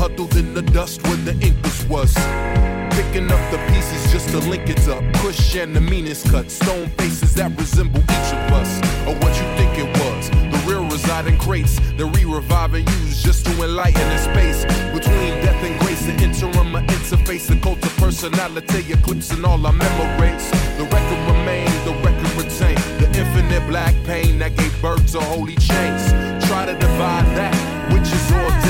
huddled in the dust where the ink was. Picking up the pieces just to link it up. Push and the meanest cut. Stone faces that resemble each of us. Or what you think it was. The real reside in crates that re revive and use just to enlighten the space. Between death and grace, The interim, an interface, a cult of personality, eclipsing all our memories. The record remains, the record retained, The infinite black pain that gave birth to holy chains. Try to divide that, which is ordained.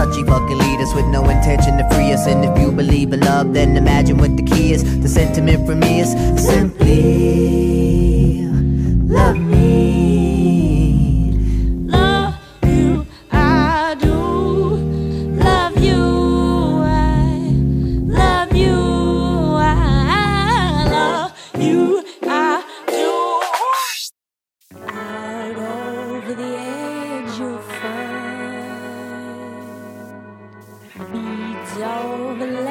Such he fucking leaders with no intention to free us. And if you believe in love, then imagine what the key is. The sentiment for me is the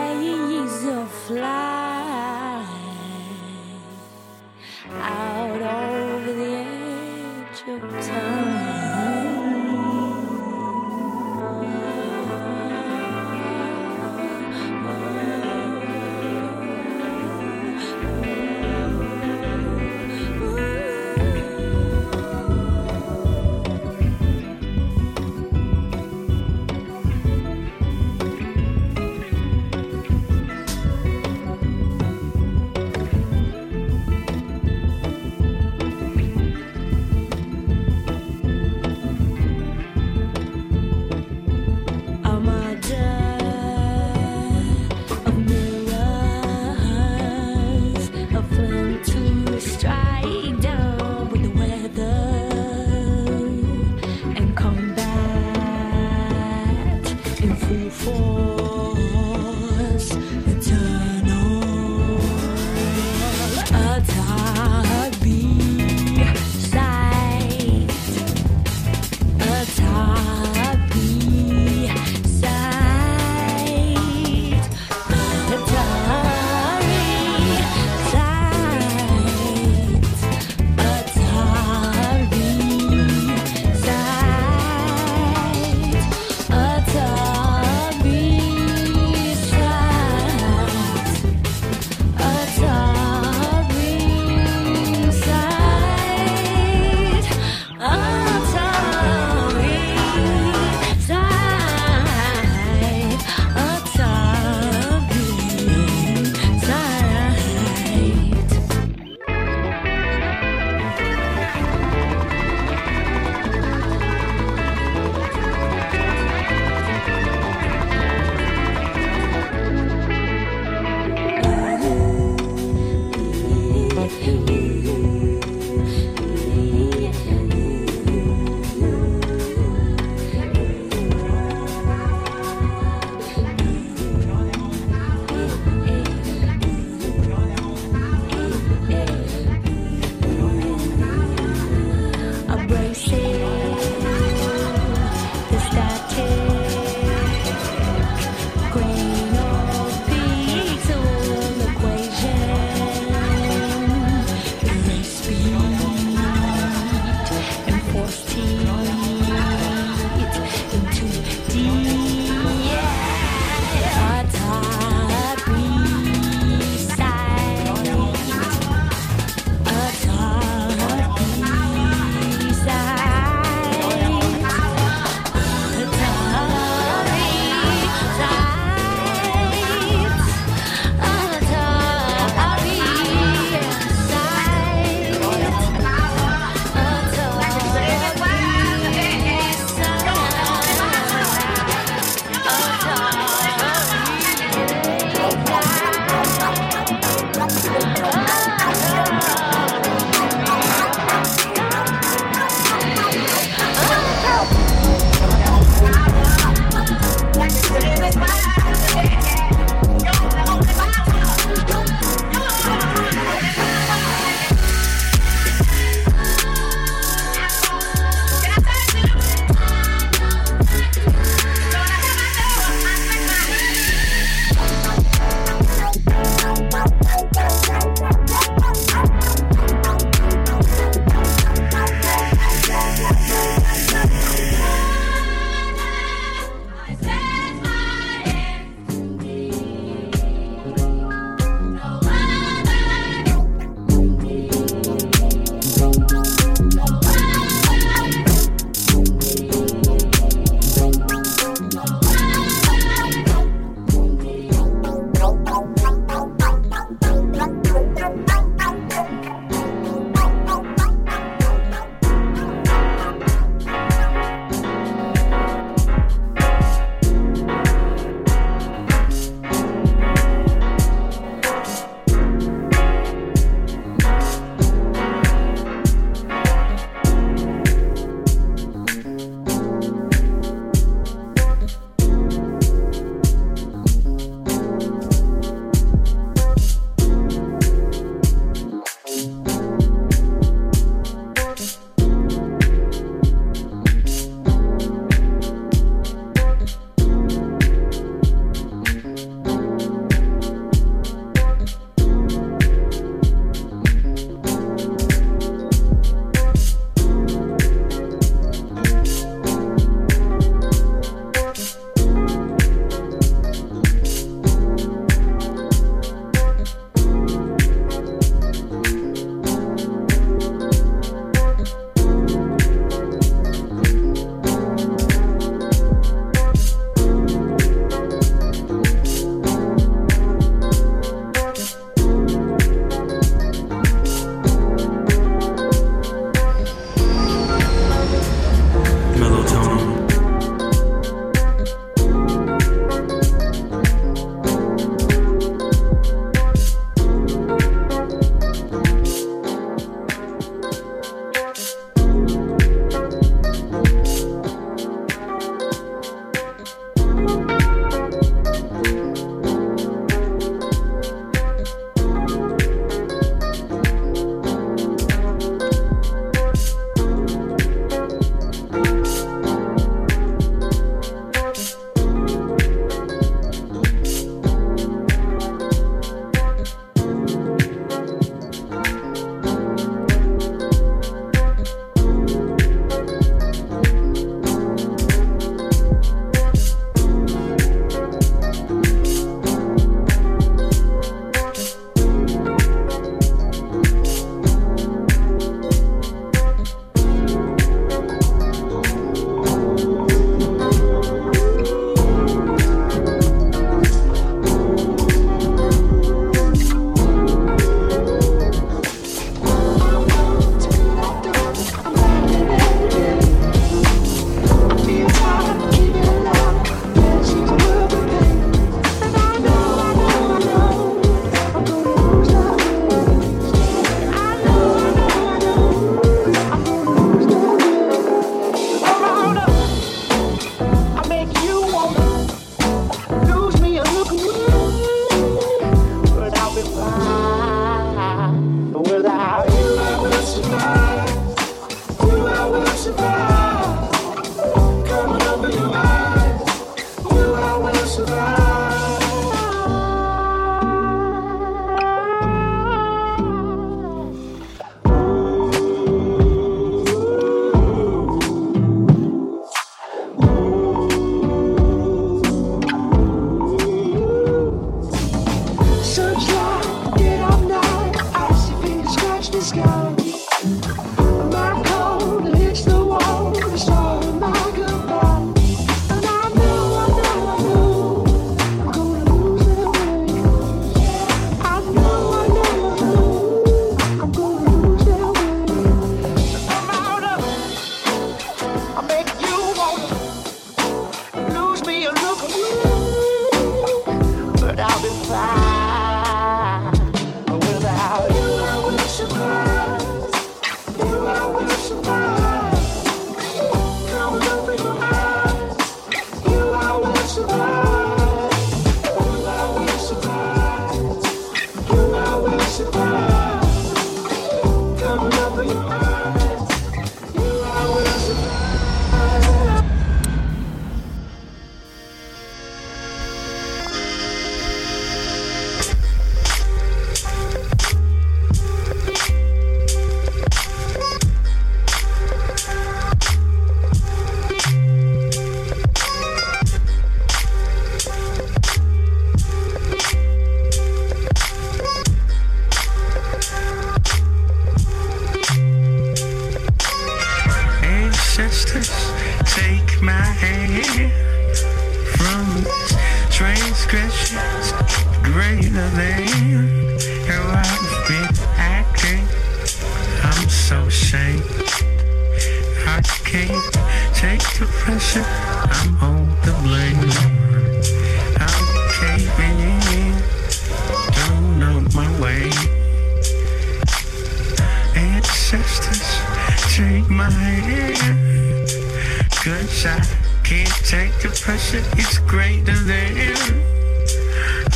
I can't take the pressure, it's greater than.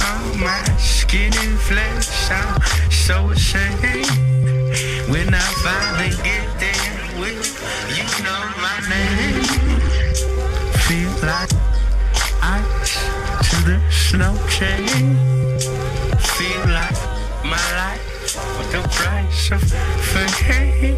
All my skin and flesh, I'm so ashamed. When I finally get there, will you know my name? Feel like ice to the snow chain. Feel like my life with the price of fame.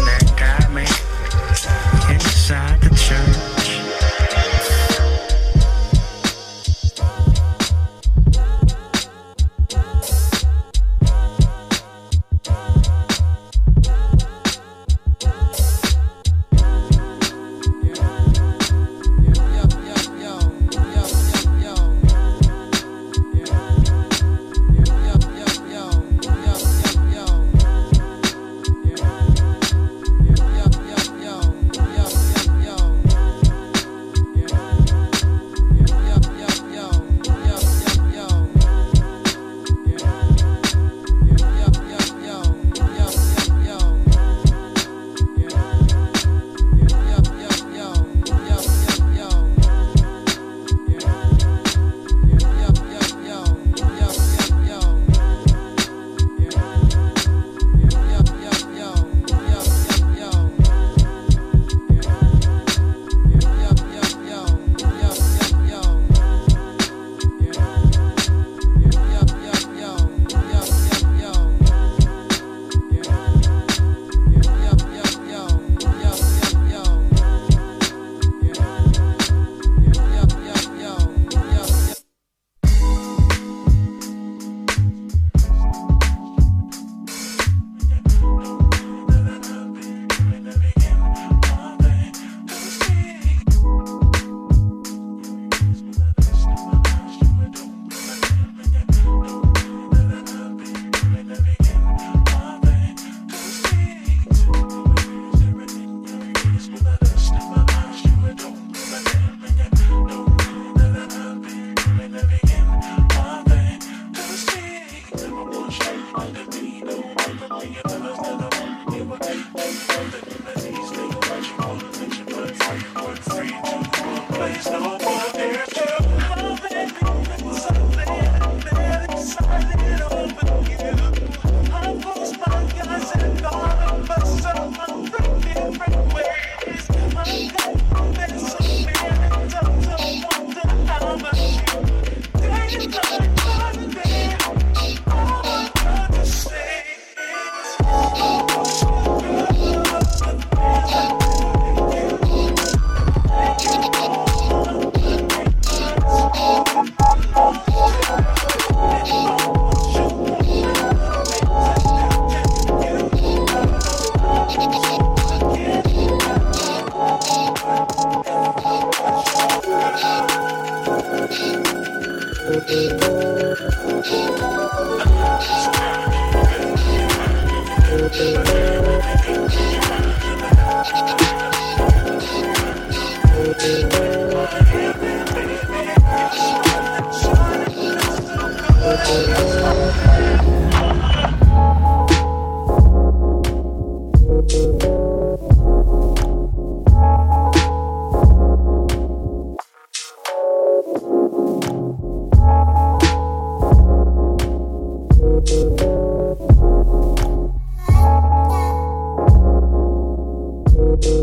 Thank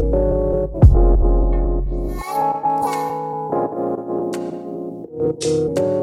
you.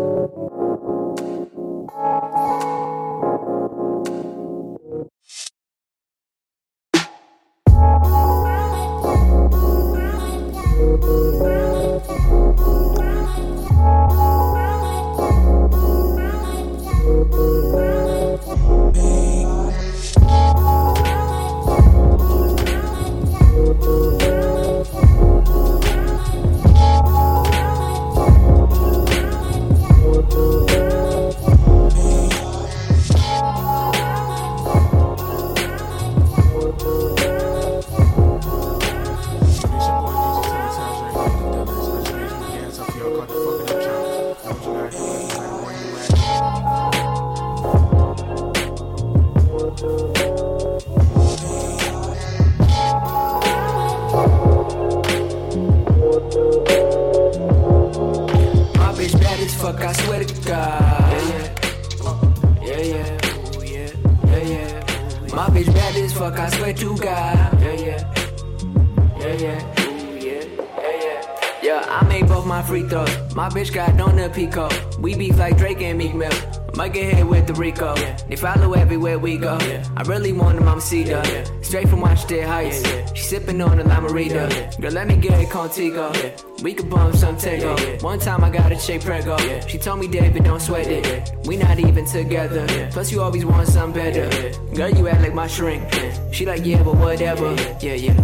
fuck, I swear to God. Yeah, yeah. Yeah, yeah. Yeah. Yeah, yeah. Yeah, I made both my free throws. My bitch got on the peacock. We beef like Drake and Meek Mill. Might get hit with the RICO. Yeah. They follow everywhere we go. Yeah. I really want a mamacita. Yeah. Straight from Washington Heights. Yeah. She sipping on a Lamarita. Yeah. Girl, let me get a Contigo. We could bump some tango. One time I got a chick prego. She told me, David, don't sweat it. We not even together. Plus, you always want something better. Girl, you act like my shrink. She like, yeah, but whatever. Yeah, yeah.